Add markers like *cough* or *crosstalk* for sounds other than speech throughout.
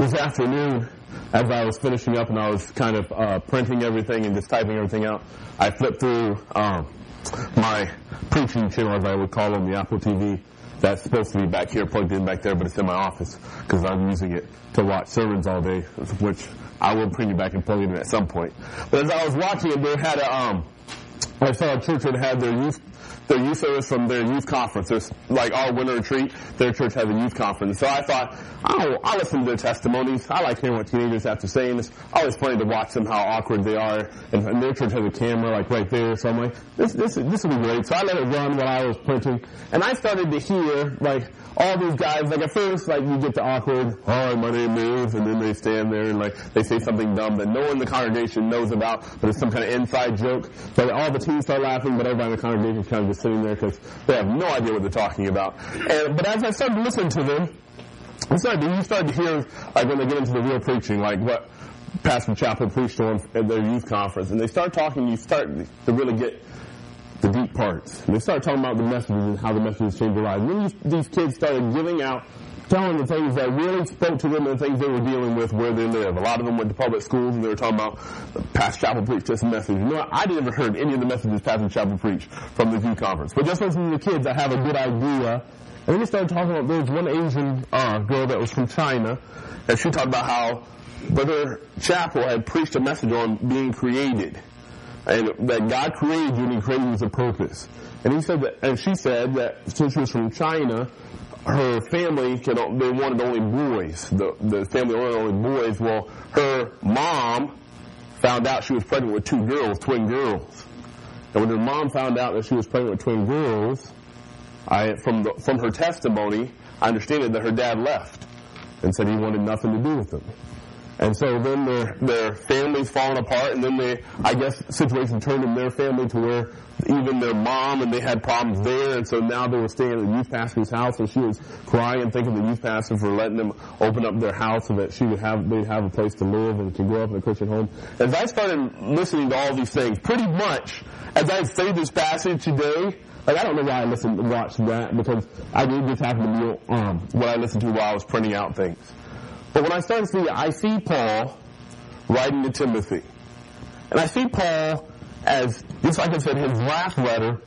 this afternoon, as I was finishing up and I was kind of uh, printing everything and just typing everything out, I flipped through um, my preaching channel, as I would call them, the Apple TV. That's supposed to be back here, plugged in back there, but it's in my office because I'm using it to watch sermons all day, which I will bring you back and plug it in at some point. But as I was watching it, they had a, um, I saw a church that had their youth their youth service from their youth conference. There's like our winter retreat, their church has a youth conference. So I thought, oh, I'll listen to their testimonies. I like hearing what teenagers have to say, and it's always funny to watch them how awkward they are. And, their church has a camera like right there, so I'm like, this this this will be great. So I let it run while I was printing, and I started to hear like all these guys, like at first, like you get the awkward, hi, my name is, and then they stand there and like they say something dumb that no one in the congregation knows about, but it's some kind of inside joke. So all the teens start laughing, but everybody in the congregation is kind of just sitting there because they have no idea what they're talking about. And but as I started listening to them, I started, you started to hear like when they get into the real preaching, like what Pastor Chaplin preached on at their youth conference, and they start talking, you start to really get the deep parts. And they started talking about the messages and how the messages changed their lives. And then these, kids started giving out, telling the things that really spoke to them and the things they were dealing with where they live. A lot of them went to public schools and they were talking about Pastor Chappell preached this message. You know what? I didn't ever heard any of the messages Pastor Chappell preached from the youth conference. But just listening to the kids, I have a good idea. And then they started talking about, there was one Asian uh, girl that was from China, and she talked about how Brother Chappell had preached a message on being created and that God created you and He created you with a purpose. And he said that, and she said that since she was from China, her family can, they wanted only boys. The, the family wanted only boys. Well, her mom found out she was pregnant with two girls, twin girls. And when her mom found out that she was pregnant with twin girls, I, from the, from her testimony, I understand that her dad left and said he wanted nothing to do with them. And so then their, their family's falling apart, and then they, I guess, situation turned in their family to where even their mom and they had problems there, and so now they were staying at the youth pastor's house, and she was crying and thanking the youth pastor for letting them open up their house so that she would have, they'd have a place to live and to grow up in a Christian home. As I started listening to all these things, pretty much, as I studied this passage today, like I don't know why I listened, watched that, because I did just happen to be, um, what I listened to while I was printing out things. But when I start to see, I see Paul writing to Timothy. And I see Paul as, just like I said, his last letter.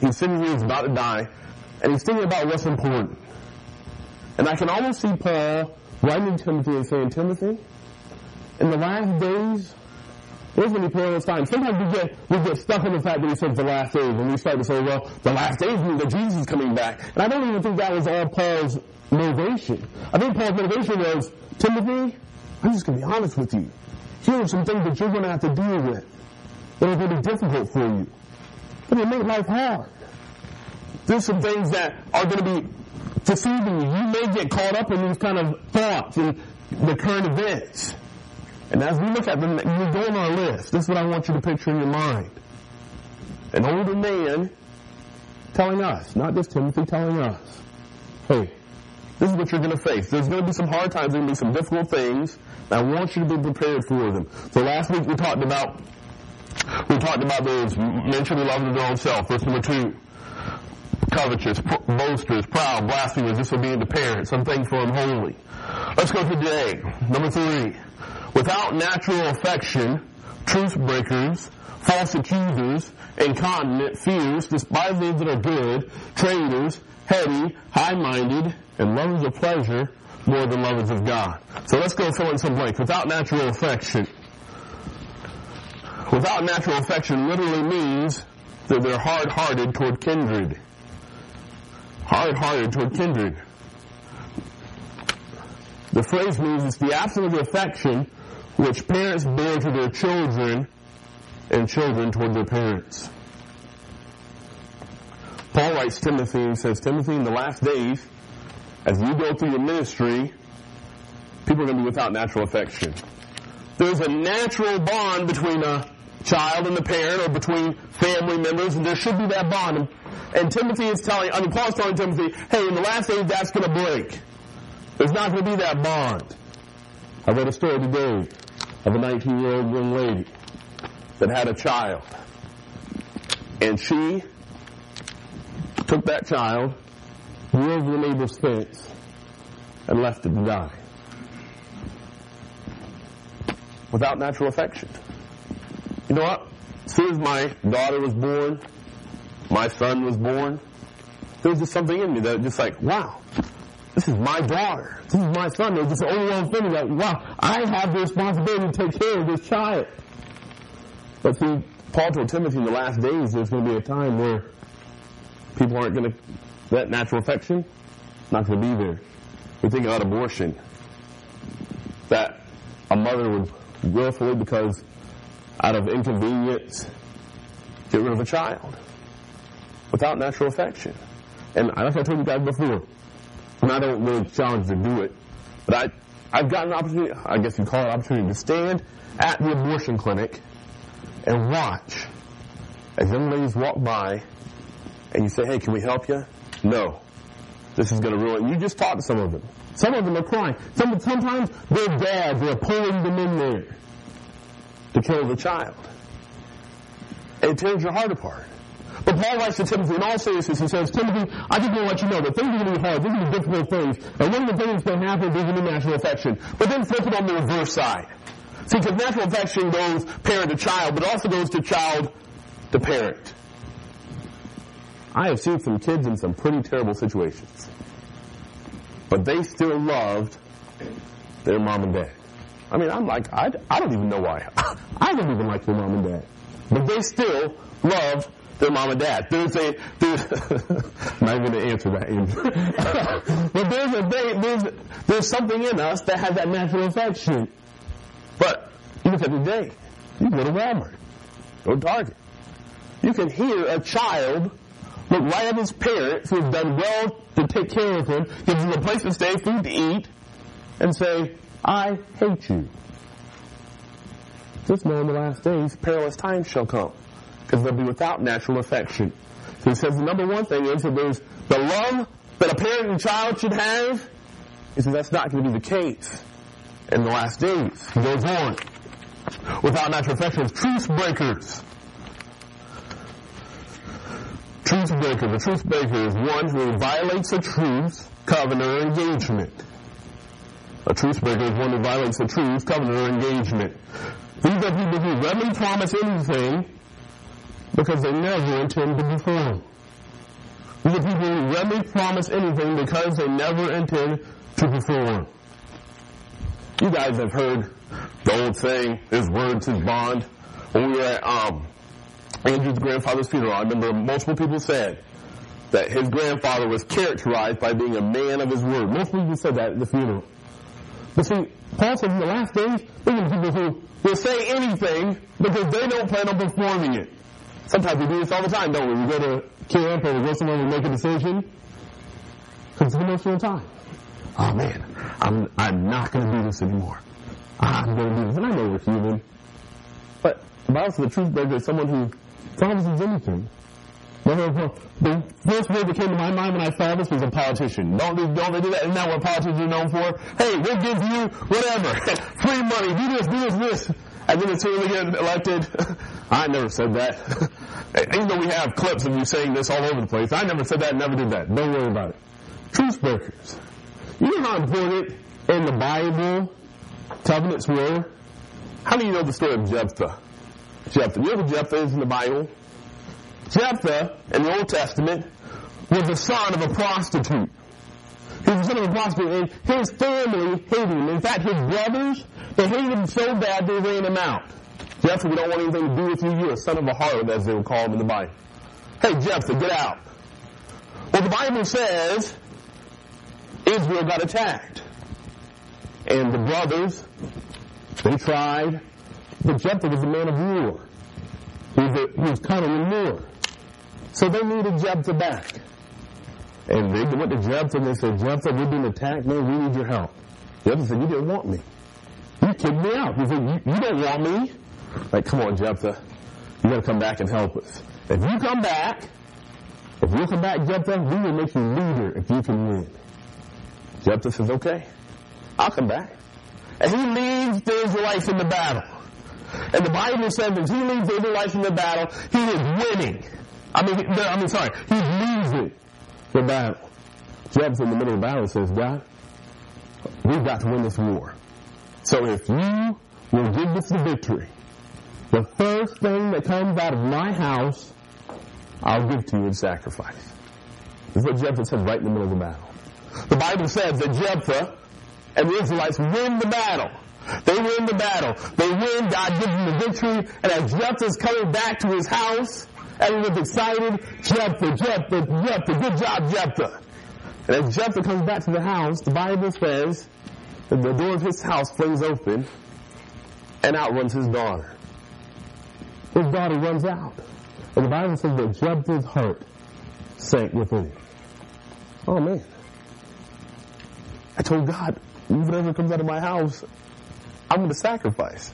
He's sitting here, he's about to die, and he's thinking about what's important. And I can almost see Paul writing to Timothy and saying, Timothy, in the last days, here's when he perilous time. Sometimes we get we get stuck on the fact that he says the last days, and we start to say, well, the last days mean that Jesus is coming back. And I don't even think that was all Paul's motivation. I think Paul's motivation was, Timothy, I'm just going to be honest with you. Here are some things that you're going to have to deal with that are going to be difficult for you. But it make life hard. There's some things that are going to be deceiving you. You may get caught up in these kind of thoughts and the current events. And as we look at them, you go on our list. This is what I want you to picture in your mind. An older man telling us, not just Timothy, telling us, hey, this is what you're going to face. There's going to be some hard times. There's going to be some difficult things. I want you to be prepared for them. So last week we talked about we talked about those men should be loving their own self. Verse number two. Covetous, boasters, proud, blasphemers, disobedient to parents, unthankful unholy. Let's go to today. Number three. Without natural affection, truth breakers, false accusers, incontinent, fierce, despise those that are good, traitors, heady, high-minded, and lovers of pleasure more than lovers of God. So let's go fill in some blanks. Without natural affection. Without natural affection literally means that they're hard-hearted toward kindred. Hard-hearted toward kindred. The phrase means it's the absence of affection which parents bear to their children and children toward their parents. Paul writes Timothy and says, Timothy, in the last days, as you go through your ministry, people are going to be without natural affection. There's a natural bond between a child and the parent or between family members, and there should be that bond. And, Timothy is telling, I mean, Paul's telling Timothy, hey, in the last days, that's going to break. There's not going to be that bond. I read a story today of a 19 year old young lady that had a child. And she took that child, drove the neighbor's fence, and left it to die. Without natural affection. You know what? As soon as my daughter was born, my son was born, there was just something in me that just like, wow, this is my daughter. This is my son. There's this overwhelming feeling like, wow, I have the responsibility to take care of this child. But see, Paul told Timothy in the last days there's going to be a time where people aren't going to, that natural affection, not going to be there. We think about abortion. That a mother would willfully, because out of inconvenience, get rid of a child without natural affection. And like I told you guys before, and I don't really challenge to do it, but I, I've got an opportunity, I guess you call it an opportunity, to stand at the abortion clinic and watch as young ladies walk by and you say, hey, can we help you? No. This is going to ruin. You just talk to some of them. Some of them are crying. Some, sometimes their dads are pulling them in there to kill the child. It tears your heart apart. But Paul writes to Timothy in all seriousness, he says, Timothy, I just want to let you know that things are going to be hard. These are difficult things. And one of the things that happen is be natural affection. But then flip it on the reverse side. See, because natural affection goes parent to child, but also goes to child to parent. I have seen some kids in some pretty terrible situations. But they still loved their mom and dad. I mean, I'm like, I, I don't even know why. *laughs* I don't even like their mom and dad. But they still loved their mom and dad. There's a, there's, I'm not going to answer that, *laughs* but there's a, there's, there's something in us that has that natural affection. But you look at the day, you go to Walmart, go to Target. You can hear a child look right at his parents who have done well to take care of him, gives him a place to stay, food to eat, and say, I hate you. Just know in the last days, perilous times shall come they'll be without natural affection. So he says the number one thing is that there's the love that a parent and child should have. He says that's not going to be the case in the last days. He goes on. Without natural affection, truth breakers. Truth breaker. The truth breaker is one who violates a truth, covenant, or engagement. A truth breaker is one who violates a truth, covenant, or engagement. These are people who readily promise anything because they never intend to perform. Are people readily promise anything because they never intend to perform. You guys have heard the old saying, his words, his bond. When we were at um, Andrew's grandfather's funeral, I remember multiple people said that his grandfather was characterized by being a man of his word. Most people said that at the funeral. But see, Paul says in the last days, there are people who will say anything because they don't plan on performing it. Sometimes we do this all the time, don't we? We go to camp or we go somewhere and we make a decision. Because it's the emotional time. Oh man, I'm, I'm not going to do this anymore. Ah, I'm going to do this. And I know we're human. But the the truth is someone who promises anything. Uh, the first word that came to my mind when I saw this was a politician. Don't they, don't they do that? Isn't that what politicians are known for? Hey, we'll give you whatever. *laughs* Free money. Do this, do this, this. And then as soon as they get elected, *laughs* I never said that. *laughs* Even though we have clips of you saying this all over the place, I never said that, never did that. Don't worry about it. Truth breakers. You know how important in the Bible covenants were? How do you know the story of Jephthah? Jephthah. You know who Jephthah is in the Bible? Jephthah, in the Old Testament, was the son of a prostitute. He was the son of a prostitute, and his family hated him. In fact, his brothers, they hated him so bad they ran him out. Jephthah, we don't want anything to do with you. You're a son of a harlot, as they would call him in the Bible. Hey, Jephthah, get out. Well, the Bible says Israel got attacked. And the brothers, they tried, but Jephthah was a man of war. He was, a, he was cunning in war. So they needed Jephthah back. And they went to Jephthah and they said, Jephthah, we've been attacked, man, we need your help. Jephthah said, you didn't want me. Kicked me out. He said, you, you don't want me. Like, come on, Jephthah. You gotta come back and help us. If you come back, if you come back, Jephthah, we will make you leader if you can win. Jephthah says, okay, I'll come back. And he leads the Israelites in the battle. And the Bible says that he leads the Israelites in the battle, he is winning. I mean, I mean, sorry, he's losing the battle. Jephthah in the middle of the battle says, God, we've got to win this war. So if you will give us the victory. The first thing that comes out of my house, I'll give to you in sacrifice. This is what Jephthah said right in the middle of the battle. The Bible says that Jephthah and the Israelites win the battle. They win the battle. They win. God gives them the victory. And as Jephthah's coming back to his house, everyone's excited. Jephthah, Jephthah, Jephthah. Good job, Jephthah. And as Jephthah comes back to the house, the Bible says the door of his house flings open and out runs his daughter. His daughter runs out. And the Bible says that Jephthah's heart sank within him. Oh man. I told God, whatever comes out of my house, I'm going to sacrifice.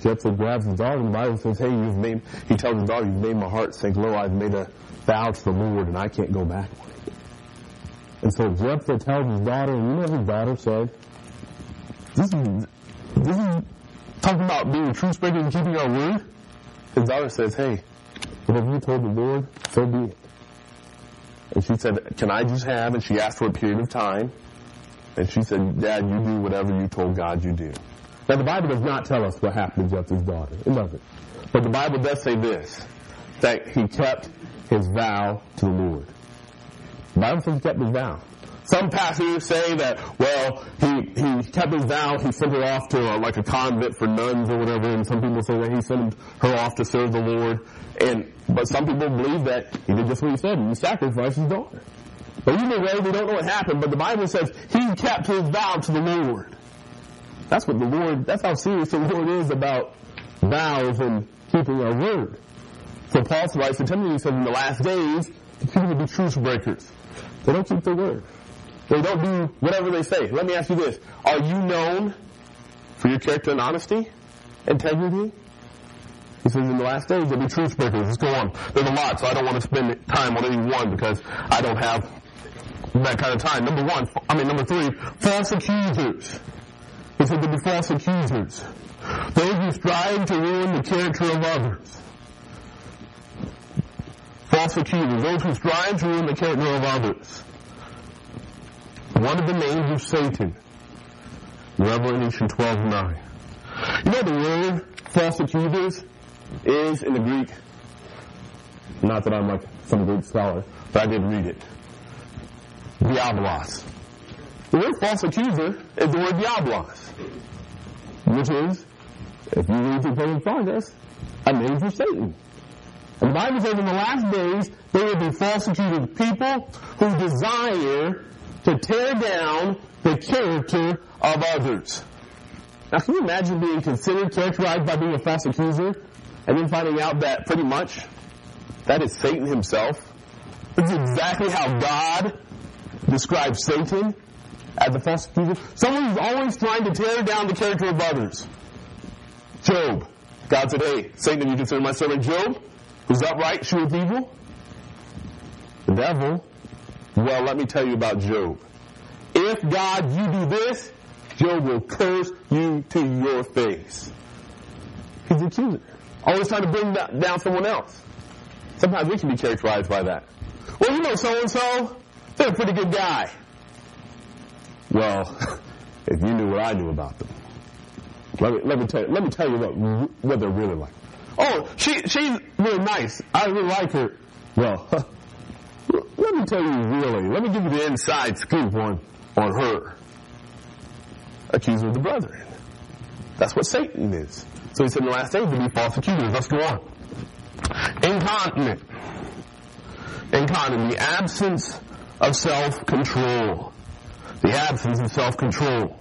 Jephthah grabs his daughter and the Bible says, hey, you've made, he tells his daughter, you've made my heart sink low. I've made a vow to the Lord and I can't go back on it. And so Jephthah tells his daughter, and you know his daughter said? This is, this is talking about being a truth breaker and keeping our word. His daughter says, hey, whatever you told the Lord, so be it. And she said, can I just have, and she asked for a period of time. And she said, Dad, you do whatever you told God you do. Now the Bible does not tell us what happened to Jephthah's daughter. It doesn't. But the Bible does say this, that he kept his vow to the Lord. The Bible says he kept his vow. Some pastors say that, well, he, he kept his vow, he sent her off to a, like a convent for nuns or whatever, and some people say that he sent her off to serve the Lord. And, but some people believe that he did just what he said, and he sacrificed his daughter. But either way, we don't know what happened, but the Bible says he kept his vow to the Lord. That's what the Lord, that's how serious the Lord is about vows and keeping our word. So Paul writes to Timothy, he says, in the last days, the people will be truce breakers. They don't keep their word. They don't do whatever they say. Let me ask you this. Are you known for your character and honesty? Integrity? He says in the last days there'll be truth breakers. Let's go on. There's a lot, so I don't want to spend time on any one because I don't have that kind of time. Number one, I mean number three, false accusers. He said there'll be false accusers. Those who strive to ruin the character of others. False accusers. Those who strive to ruin the character of others. One of the names of Satan. Revelation 12 9. You know the word false accusers is in the Greek? Not that I'm like some Greek scholar, but I did read it. Diabolos. The word false accuser is the word diabolos, which is, if you read through Pilgrim's Progress, a name for Satan. And the Bible says in the last days, there will be false accusers, people who desire to tear down the character of others. Now, can you imagine being considered characterized by being a false accuser and then finding out that pretty much that is Satan himself? It's exactly how God describes Satan as the false accuser. Someone who's always trying to tear down the character of others. Job. God said, hey, Satan, you consider my servant Job, who's upright, sure with evil? The devil well, let me tell you about Job. If God, you do this, Job will curse you to your face. He's an accuser. Always trying to bring down someone else. Sometimes we can be characterized by that. Well, you know so and so, they're a pretty good guy. Well, *laughs* if you knew what I knew about them, let me, let me tell you, let me tell you what, what they're really like. Oh, she, she's really nice. I really like her. Well, *laughs* let me tell you really, let me give you the inside scoop on, on her. Accuser of the brethren. That's what Satan is. So he said in the last days will be false accusers. Let's go on. Incontinent. Incontinent. The absence of self-control. The absence of self-control.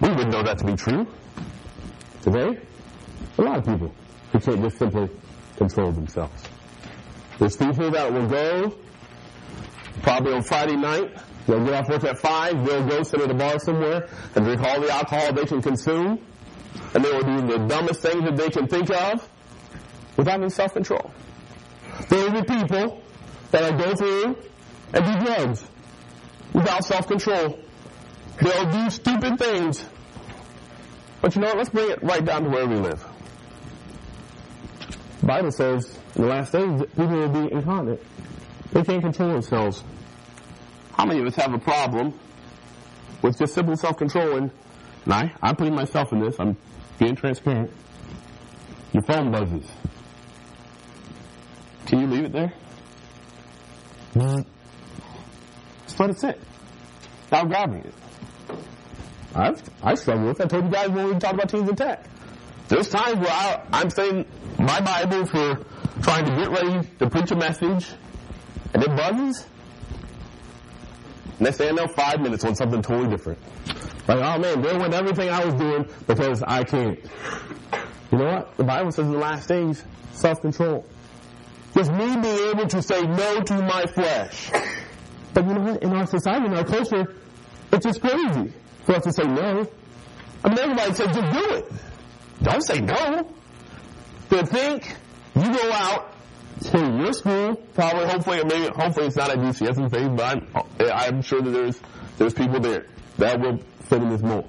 We would know that to be true. Today, a lot of people who can't just simply control themselves. There's people that will go probably on Friday night. They'll get off work at 5. They'll go sit at a bar somewhere and drink all the alcohol they can consume. And they will do the dumbest things that they can think of without any self-control. There will be people that will go through and do drugs without self-control. They'll do stupid things. But you know what? Let's bring it right down to where we live. The Bible says in the last days people will be incontinent. They can't control themselves. How many of us have a problem with just simple self-control? And, and I, I'm putting myself in this. I'm being transparent. Your phone buzzes. Can you leave it there? Just let it sit. Stop grabbing it. I've, I struggle with. I told you guys when we talked about teens and tech. There's times where I, I'm saying my Bible for trying to get ready to preach a message, and it buzzes. Next thing I know, five minutes on something totally different. Like, oh man, there went everything I was doing because I can't. You know what? The Bible says in the last days, self-control. Just me being able to say no to my flesh. But you know what? In our society, in our culture, it's just crazy for us to say no. I mean, everybody says just do it. Don't say no. To think you go out to your school, probably, hopefully, maybe, hopefully it's not at UCS and but I'm, I'm sure that there's there's people there that will fit in this mold.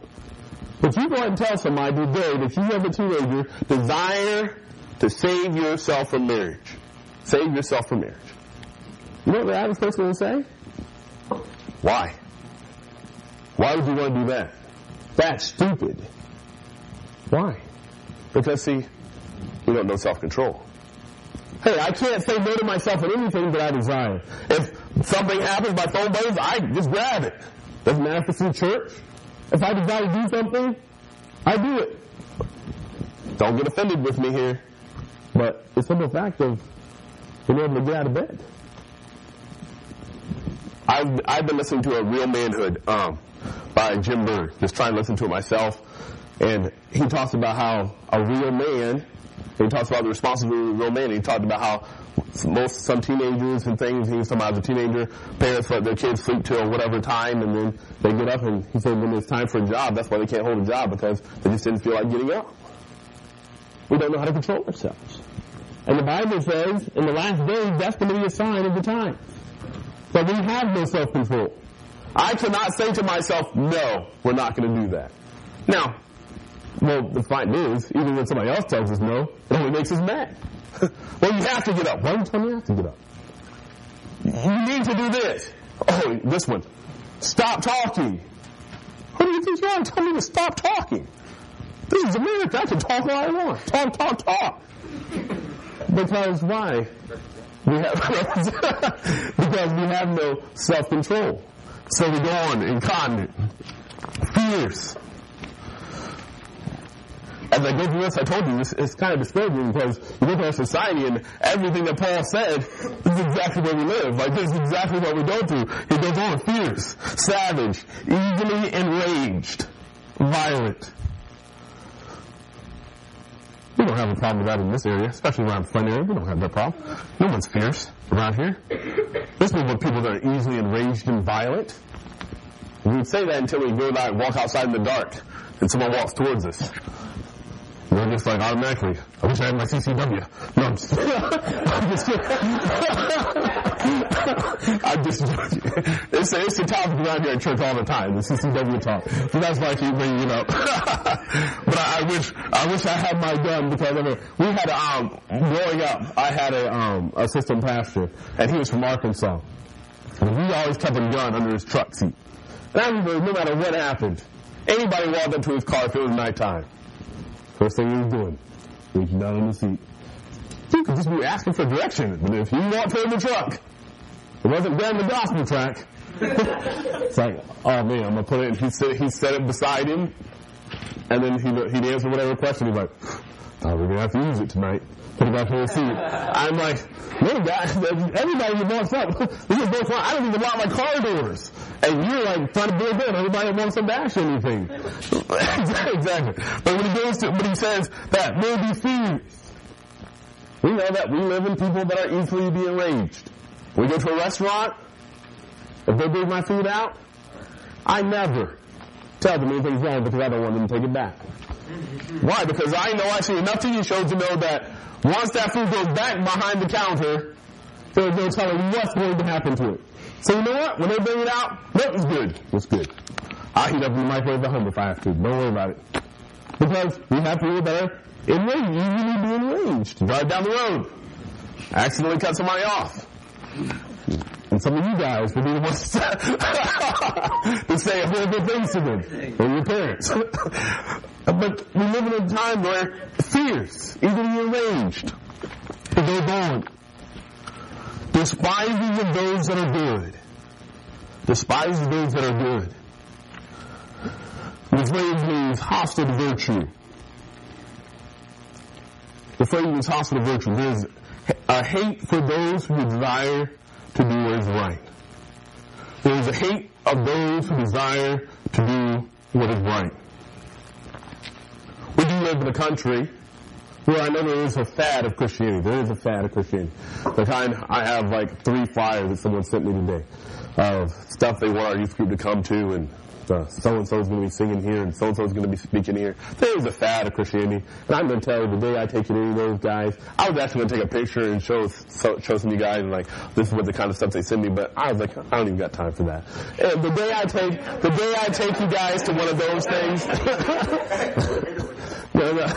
But you go and tell somebody today that you have a teenager desire to save yourself from marriage. Save yourself from marriage. You know what the average person will say? Why? Why would you want to do that? That's stupid. Why? Because see, we don't know self-control. Hey, I can't say no to myself in anything that I desire. If something happens, my phone buzzes, I just grab it. Doesn't matter if it's in church. If I desire to do something, I do it. Don't get offended with me here. But it's simple fact of being able to get out of bed. I've, I've been listening to a real manhood um, by Jim Berg. Just trying to listen to it myself. And he talks about how a real man, he talks about the responsibility of a real man. He talked about how most some teenagers and things. He was talking about as a teenager, parents let their kids sleep till whatever time, and then they get up. And he said when it's time for a job, that's why they can't hold a job because they just didn't feel like getting up. We don't know how to control ourselves. And the Bible says in the last days that's going to be a sign of the time. But we have no self-control. I cannot say to myself, no, we're not going to do that. Now, well, the fact is, even when somebody else tells us no, it only makes us mad. *laughs* well, you have to get up. Why don't you tell me I have to get up? You need to do this. Oh, this one. Stop talking. What do you think you are? Tell me to stop talking. This is America. I can talk all I want. Talk, talk, talk. Because why? We have *laughs* because we have no self-control. So we go on incontinent, fierce. As I go through this, I told you, it's, it's kind of discouraging because you look at our society and everything that Paul said is exactly where we live. Like this is exactly what we go through. He goes on fierce, savage, easily enraged, violent. Don't have a problem with that in this area, especially around front area. We don't have that problem. No one's fierce around here. This is what people that are easily enraged and violent. We'd say that until we go out and walk outside in the dark and someone walks towards us. We're just like automatically, I wish I had my CCW. No, I'm just, *laughs* I'm just *laughs* I'm just it's, a, it's a topic around here at church all the time, the CCW talk. So that's why I keep bringing it *laughs* but I, I, wish, I wish I had my gun because I mean, we had, a, um, growing up, I had a, um, assistant pastor and he was from Arkansas. And he always kept a gun under his truck seat. And I remember no matter what happened, anybody walked up to his car if it was nighttime. First thing he was doing, reaching down on the seat. You could just be asking for direction, but if you walk toward the truck, it wasn't down the gospel track. *laughs* it's like, oh man, I'm gonna put it. He said he set it beside him, and then he he'd answer whatever question. He's like, oh, we're gonna have to use it tonight. Put it back on the seat. I'm like, no, guys, everybody walks up. *laughs* This is fun. I don't even lock my car doors. And you're like trying to build in. Everybody wants to bash anything. *laughs* exactly. But when he goes to, when he says that may be we know that we live in people that are easily be enraged. We go to a restaurant, if they bring my food out, I never tell them anything's wrong because I don't want them to take it back. Why? Because I know see enough TV shows to know that once that food goes back behind the counter, there's no telling what's going to happen to it. So you know what? When they bring it out, nothing's good. It's good? I'll heat up in the microwave at home if I have to. Don't worry about it. Because we have people that are enraged, usually be in enraged. Drive down the road. Accidentally cut somebody off. And some of you guys will be the ones to *laughs* say horrible things to them or your parents. *laughs* but we live in a time where fears, even enraged, goes on. Despising of those that are good. Despising those that are good. The phrase means hostile to virtue. The phrase means hostile to virtue. There's a hate for those who desire to do what is right. There is a hate of those who desire to do what is right. We do live in a country where I know there is a fad of Christianity. There is a fad of Christianity. The kind I have like three flyers that someone sent me today of stuff they want our youth group to come to and Uh, so and so is going to be singing here and so and so is going to be speaking here. There is a fad of Christianity, and I'm going to tell you the day I take you to any of those guys, I was actually going to take a picture and show so, show some of you guys and like this is what the kind of stuff they send me, but I was like I don't even got time for that. And the day I take the day I take you guys to one of those things. *laughs* no, no. *laughs*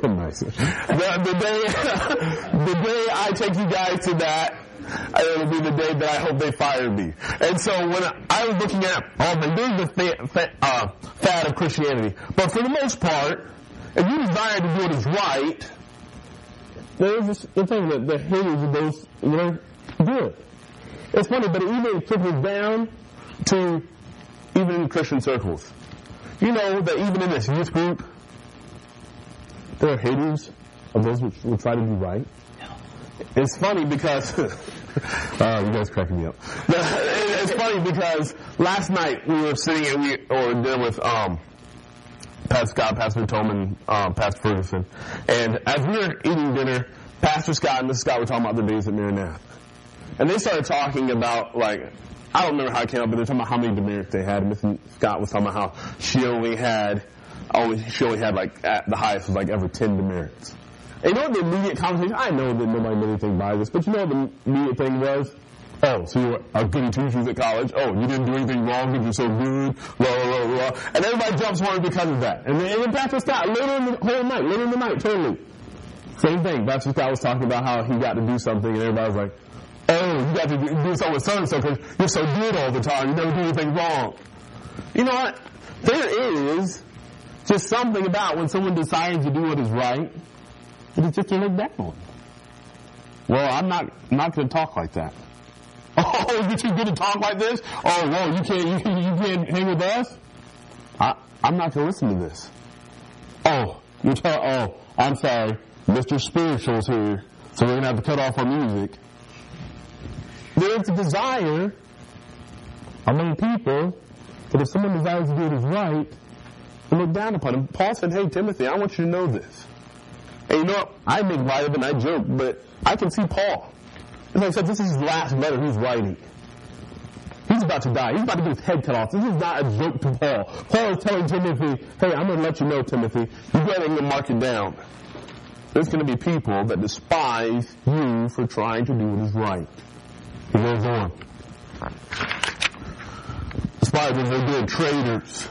The, the day *laughs* the day I take you guys to that it'll be the day that I hope they fire me. And so when I was looking at all the, there's the fa- uh, fad of Christianity. But for the most part, if you desire to do what is right, there is this thing that the haters of those, you know, good. It's funny, but it even trickles down to even in Christian circles. You know that even in this youth group, there are haters of those which will try to do right. It's funny because *laughs* oh, *laughs* you guys cracking me up. it's funny because last night we were sitting and we or dinner with um, Pastor Scott, Pastor Tolman, um, Pastor Ferguson, and as we were eating dinner, Pastor Scott and Mrs. Scott were talking about their days at Maranatha, and they started talking about like I don't remember how it came up, but they're talking about how many demerits they had. Mrs. Scott was talking about how she only had only she only had like the highest was like ever ten demerits. And you know what the immediate conversation? I know that nobody knew anything by this, but you know what the immediate thing was? Oh, so you were a goody two shoes at college? Oh, you didn't do anything wrong because you're so good, blah, blah, blah, blah. And everybody jumps on it because of that. And then, then Pastor Scott, later in the whole night, later in the night, totally. Same thing. Pastor Scott was talking about how he got to do something and everybody was like, oh, you got to do, do something with so-and-so because you're so good all the time. You never do anything wrong. You know what? There is just something about when someone decides to do what is right it is just a look down. Well, I'm not not going to talk like that. *laughs* Oh, you too good to talk like this? Oh, whoa, you can't you, you can't hang with us? I I'm not going to listen to this. Oh, you tell. Oh, I'm sorry, Mr. Spiritual's here, so we're going to have to cut off our music. There's a desire among people that if someone desires to do what is right, look down upon him. Paul said, "Hey, Timothy, I want you to know this." And you know? I make light of it and I joke, but I can see Paul. As I said, this is his last letter he's writing. He's about to die. He's about to get his head cut off. This is not a joke to Paul. Paul is telling Timothy, hey, I'm going to let you know, Timothy, you got to mark it down. There's going to be people that despise you for trying to do what is right. He goes on. Despise what they're doing. Traitors.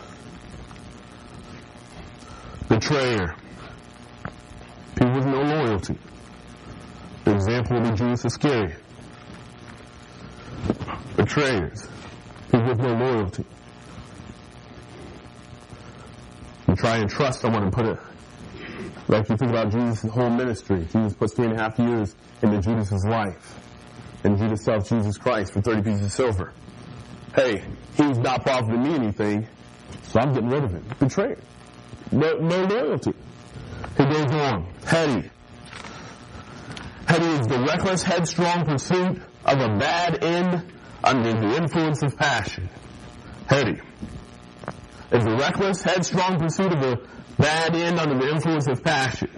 Betrayer. Loyalty. The example be Judas Iscariot. Betrayers. People with no loyalty. You try and trust someone and put it, like you think about Jesus' whole ministry. Jesus puts three and a half years into Judas' life. And Judas sells Jesus Christ for 30 pieces of silver. Hey, he's not profiting me anything, so I'm getting rid of him. Betrayed. No, no loyalty. He goes on. Heady. Heady is the reckless, headstrong pursuit of a bad end under the influence of passion. Heady is the reckless, headstrong pursuit of a bad end under the influence of passion.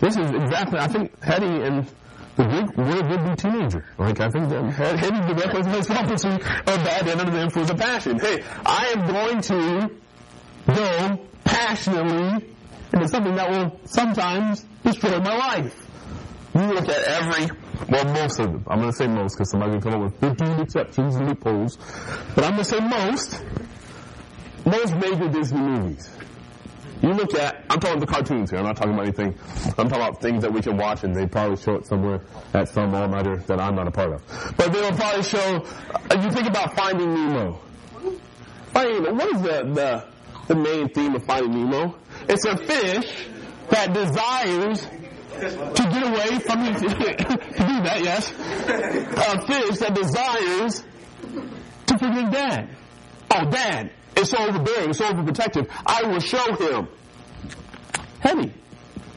This is exactly, I think, heady and the Greek word would be teenager. Like, I think that is the reckless, headstrong pursuit of a bad end under the influence of passion. Hey, I am going to go passionately into something that will sometimes destroy my life. You look at every, well, most of them. I'm going to say most because somebody can come up with 15 exceptions and loopholes. But I'm going to say most. Most major Disney movies. You look at, I'm talking the cartoons here. I'm not talking about anything. I'm talking about things that we can watch, and they probably show it somewhere at some all nighter that I'm not a part of. But they'll probably show. You think about Finding Nemo. Finding Nemo. What is the the the main theme of Finding Nemo? It's a fish that desires to get away from his, *laughs* to do that, yes. A fish that desires to forget dad. Oh, dad is so overbearing, so overprotective. I will show him. Henny.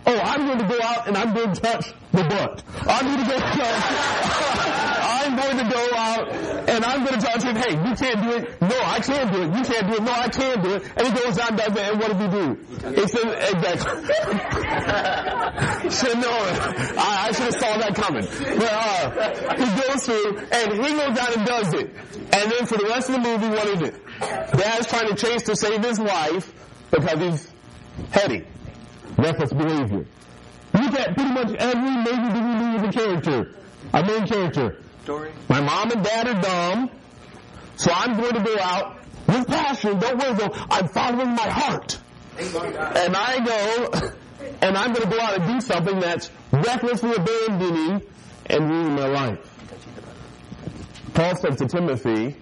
Oh, I'm going to go out and I'm going to touch the butt. I'm going to go *laughs* I'm going to go out and I'm going to touch it. Hey, you can't do it. No, I can't do it. You can't do it. No, I can't do it. And he goes out and does it. And what did he do? He says, exactly. *laughs* should know I, I should have saw that coming. But, uh, he goes through and he goes out and does it. And then for the rest of the movie, what is it? Dad's trying to chase to save his wife because he's heady. Reckless behavior. Look at pretty much every major degree of a character. A main character. Story. My mom and dad are dumb, so I'm going to go out with passion. Don't worry though, I'm following my heart. And I go, and I'm going to go out and do something that's recklessly abandoning and ruining my life. Paul said to Timothy, do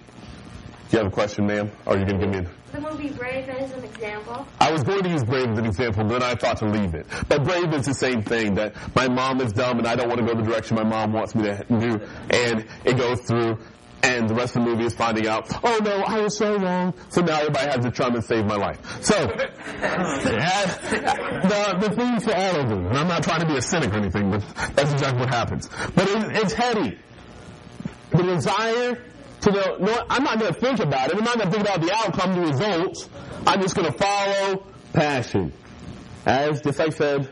you have a question, ma'am? Or are you going to give me the movie Brave as an example? I was going to use Brave as an example, but then I thought to leave it. But Brave is the same thing, that my mom is dumb and I don't want to go the direction my mom wants me to do. And it goes through, and the rest of the movie is finding out, oh no, I was so wrong. So now everybody has to try and save my life. So, *laughs* uh, the, the thing for all of them, and I'm not trying to be a cynic or anything, but that's exactly what happens. But it, it's heady. The desire to the, no, I'm not going to think about it. I'm not going to think about the outcome, the results. I'm just going to follow passion. As like I said,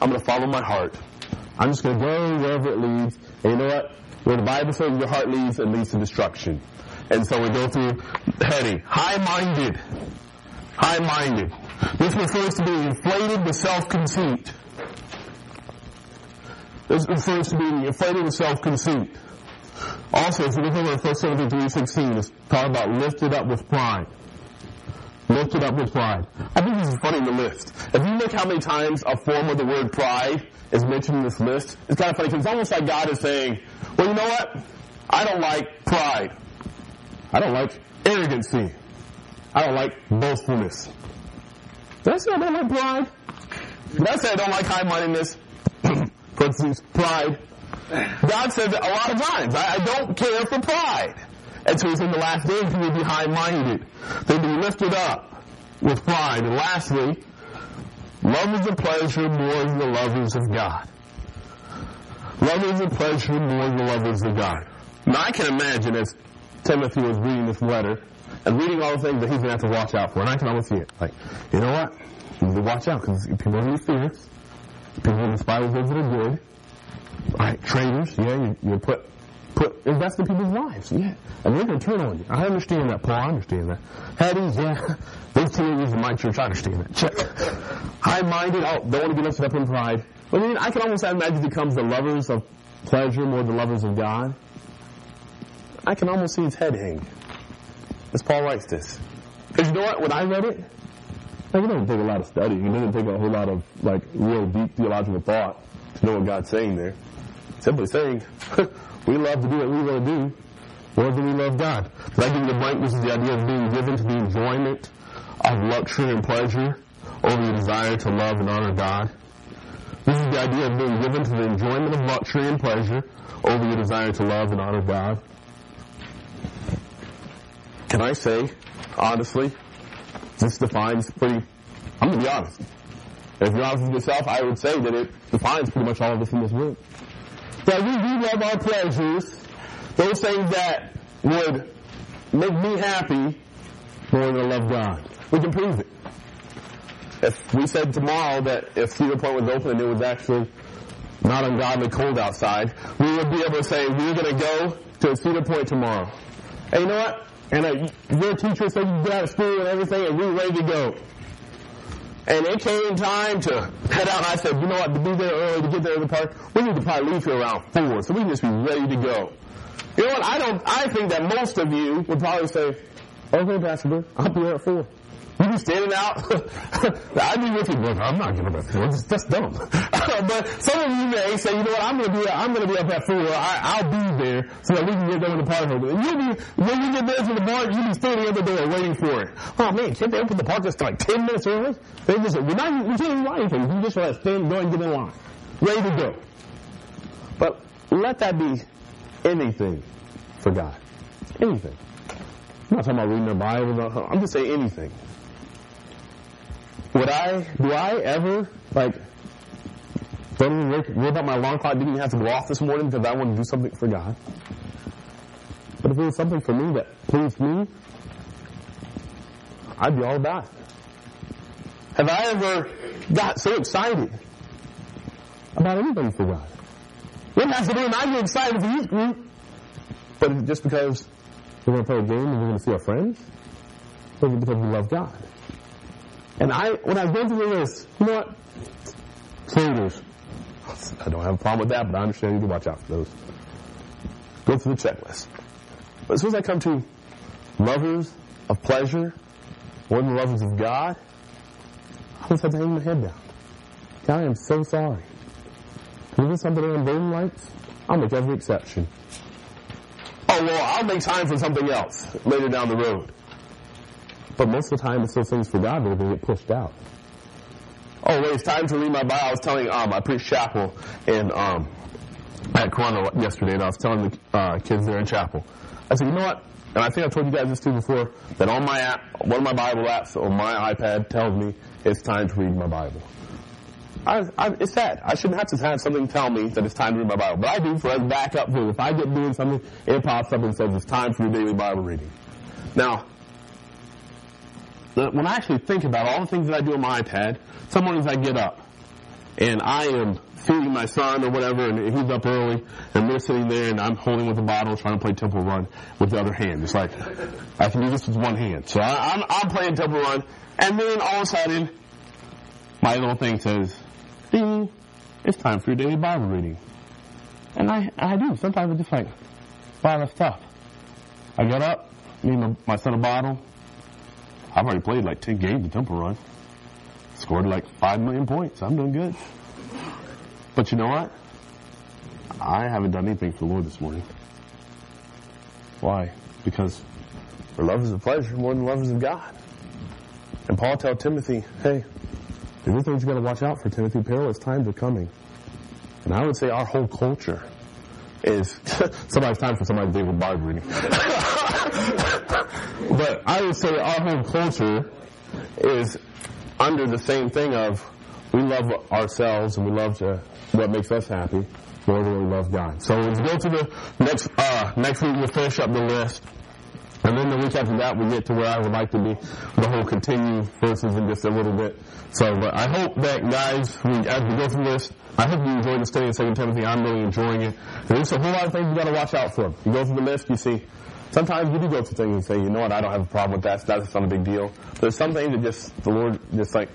I'm going to follow my heart. I'm just going to go wherever it leads. And you know what? Where the Bible says your heart leads, it leads to destruction. And so we go through heading, high-minded. High-minded. This refers to being inflated with self-conceit. This refers to being inflated with self-conceit. Also, if you look over 1 Timothy 3.16, it's talking about lifted up with pride. Lifted up with pride. I think this is funny the list. If you look how many times a form of the word pride is mentioned in this list, it's kind of funny because it's almost like God is saying, well, you know what? I don't like pride. I don't like arrogancy. I don't like boastfulness. Did I say I don't like pride? Did I say I don't like high-mindedness? *clears throat* Parentheses, pride. God says it a lot of times, I, I don't care for pride. And so he's in the last days, he will be high-minded. They'll be lifted up with pride. And lastly, lovers of pleasure more than the lovers of God. Lovers of pleasure more than the lovers of God. Now I can imagine as Timothy was reading this letter and reading all the things that he's going to have to watch out for. And I can almost see it. Like, you know what? You need to watch out because people are going to be fierce. People will despise those that are good. Right, traders, yeah, you, you put put invest in people's lives, yeah, and they're going to turn on you. I understand that, Paul. I understand that. Haddies, yeah, *laughs* those teenagers in my church, I understand that. Check. High-minded, oh, don't want to be lifted up in pride. But I mean, I can almost imagine it becomes the lovers of pleasure more than lovers of God. I can almost see his head hang as Paul writes this. Because you know what? When I read it, like, it doesn't take a lot of study. It doesn't take a whole lot of like real deep theological thought to know what God's saying there. Simply saying, *laughs* we love to do what we want to do more than we love God. You the blank, this is the idea of being given to the enjoyment of luxury and pleasure over the desire to love and honor God. This is the idea of being given to the enjoyment of luxury and pleasure over the desire to love and honor God. Can I say, honestly, this defines pretty, I'm going to be honest. If you're honest with yourself, I would say that it defines pretty much all of us in this room. That we do love our pleasures, those things that would make me happy more than love God. We can prove it. If we said tomorrow that if Cedar Point was open and it was actually not ungodly cold outside, we would be able to say, we're going to go to Cedar Point tomorrow. And you know what? And uh, your teacher said you get out of school and everything and we're ready to go. And it came time to head out. I said, you know what, to be there early, to get there to the park, we need to probably leave here around four, so we can just be ready to go. You know what? I don't. I think that most of you would probably say, "Okay, Pastor I'll be there at four. You be standing out. *laughs* I'd be with you, I'm not giving up. That's, that's dumb. *laughs* but some of you may say, you know what? I'm going to be. I'm going to be up at four. I, will be there so that we can get going to the party. And you'll be when you get there to the bar, you'll be standing at the door waiting for it. Oh man, can't they open the park just like ten minutes early? They just we're not. We can't even anything. You just let stand, go and get in line, ready to go. But let that be anything for God. Anything. I'm not talking about reading the Bible. I'm just saying anything. Would I, do I ever, like, don't worry, worry about my alarm clock didn't have to go off this morning because I want to do something for God? But if it was something for me that pleased me, I'd be all about it. Have I ever got so excited about anything for God? It has to be, and I get excited for youth group, but just because we're going to play a game and we're going to see our friends, or because we love God. And I, when I go through the list, you know what? Traitors. I don't have a problem with that, but I understand you need to watch out for those. Go through the checklist. But as soon as I come to lovers of pleasure, more than lovers of God, I just have to hang my head down. God, I am so sorry. If it's something on voting lights, I'll make every exception. Oh, well, I'll make time for something else later down the road. But most of the time, it's those things for God that to get pushed out. Oh, wait, it's time to read my Bible. I was telling, um, I preached chapel in, um, at Corona yesterday, and I was telling the uh, kids there in chapel. I said, you know what? And I think I've told you guys this too before, that on my app, one of my Bible apps on my iPad tells me it's time to read my Bible. I, I, it's sad. I shouldn't have to have something tell me that it's time to read my Bible. But I do for us backup food. If I get doing something, it pops up and says it's time for your daily Bible reading. Now, when I actually think about all the things that I do on my iPad, some mornings I get up and I am feeding my son or whatever, and he's up early, and we're sitting there, and I'm holding with a bottle, trying to play Temple Run with the other hand. It's like I can do this with one hand. So I, am I'm, I'm playing Temple Run, and then all of a sudden, my little thing says, "Ding! It's time for your daily Bible reading." And I I do. Sometimes I just like, wow, that's tough. I get up, my, my son a bottle, I've already played like 10 games of Temple Run. Scored like 5 million points. I'm doing good. But you know what? I haven't done anything for the Lord this morning. Why? Because for love is a pleasure more than love is of God. And Paul told Timothy, hey, there's things you got to watch out for, Timothy. Perilous times are coming. And I would say our whole culture is *laughs* somebody's time for somebody's daily Bible reading. *laughs* but I would say our whole culture is under the same thing of we love ourselves and we love to, what makes us happy more than we love God. So let's go to the next uh, next week. We'll finish up the list. And then the week after that, we get to where I would like to be. The whole continue verses in just a little bit. So, but I hope that guys, we, as we go through this, I hope you enjoy the study in 2 Timothy. I'm really enjoying it. There's a whole lot of things you got to watch out for. You go through the list, you see. Sometimes you do go to things and say, you know what, I don't have a problem with that. That's not a big deal. But there's some things that just the Lord just like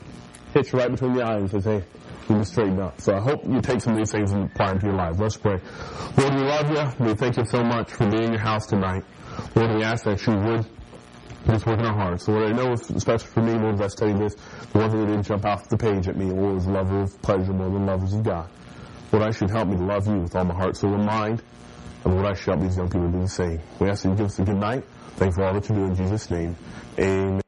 hits you right between the eyes and says, hey, you to straighten up. So I hope you take some of these things and apply them to your life. Let's pray. Lord, we love you. We thank you so much for being in your house tonight. Lord, we ask that you would just work in our hearts. So Lord, I know, especially for me, Lord, as I study this, the one thing that didn't jump off the page at me, Lord, was lovers of pleasure more than lovers of God. Lord, I should help me to love you with all my heart, soul, and mind. And Lord, I help these young people do the same. We ask you give us a good night. Thank you for all that you do in Jesus' name. Amen.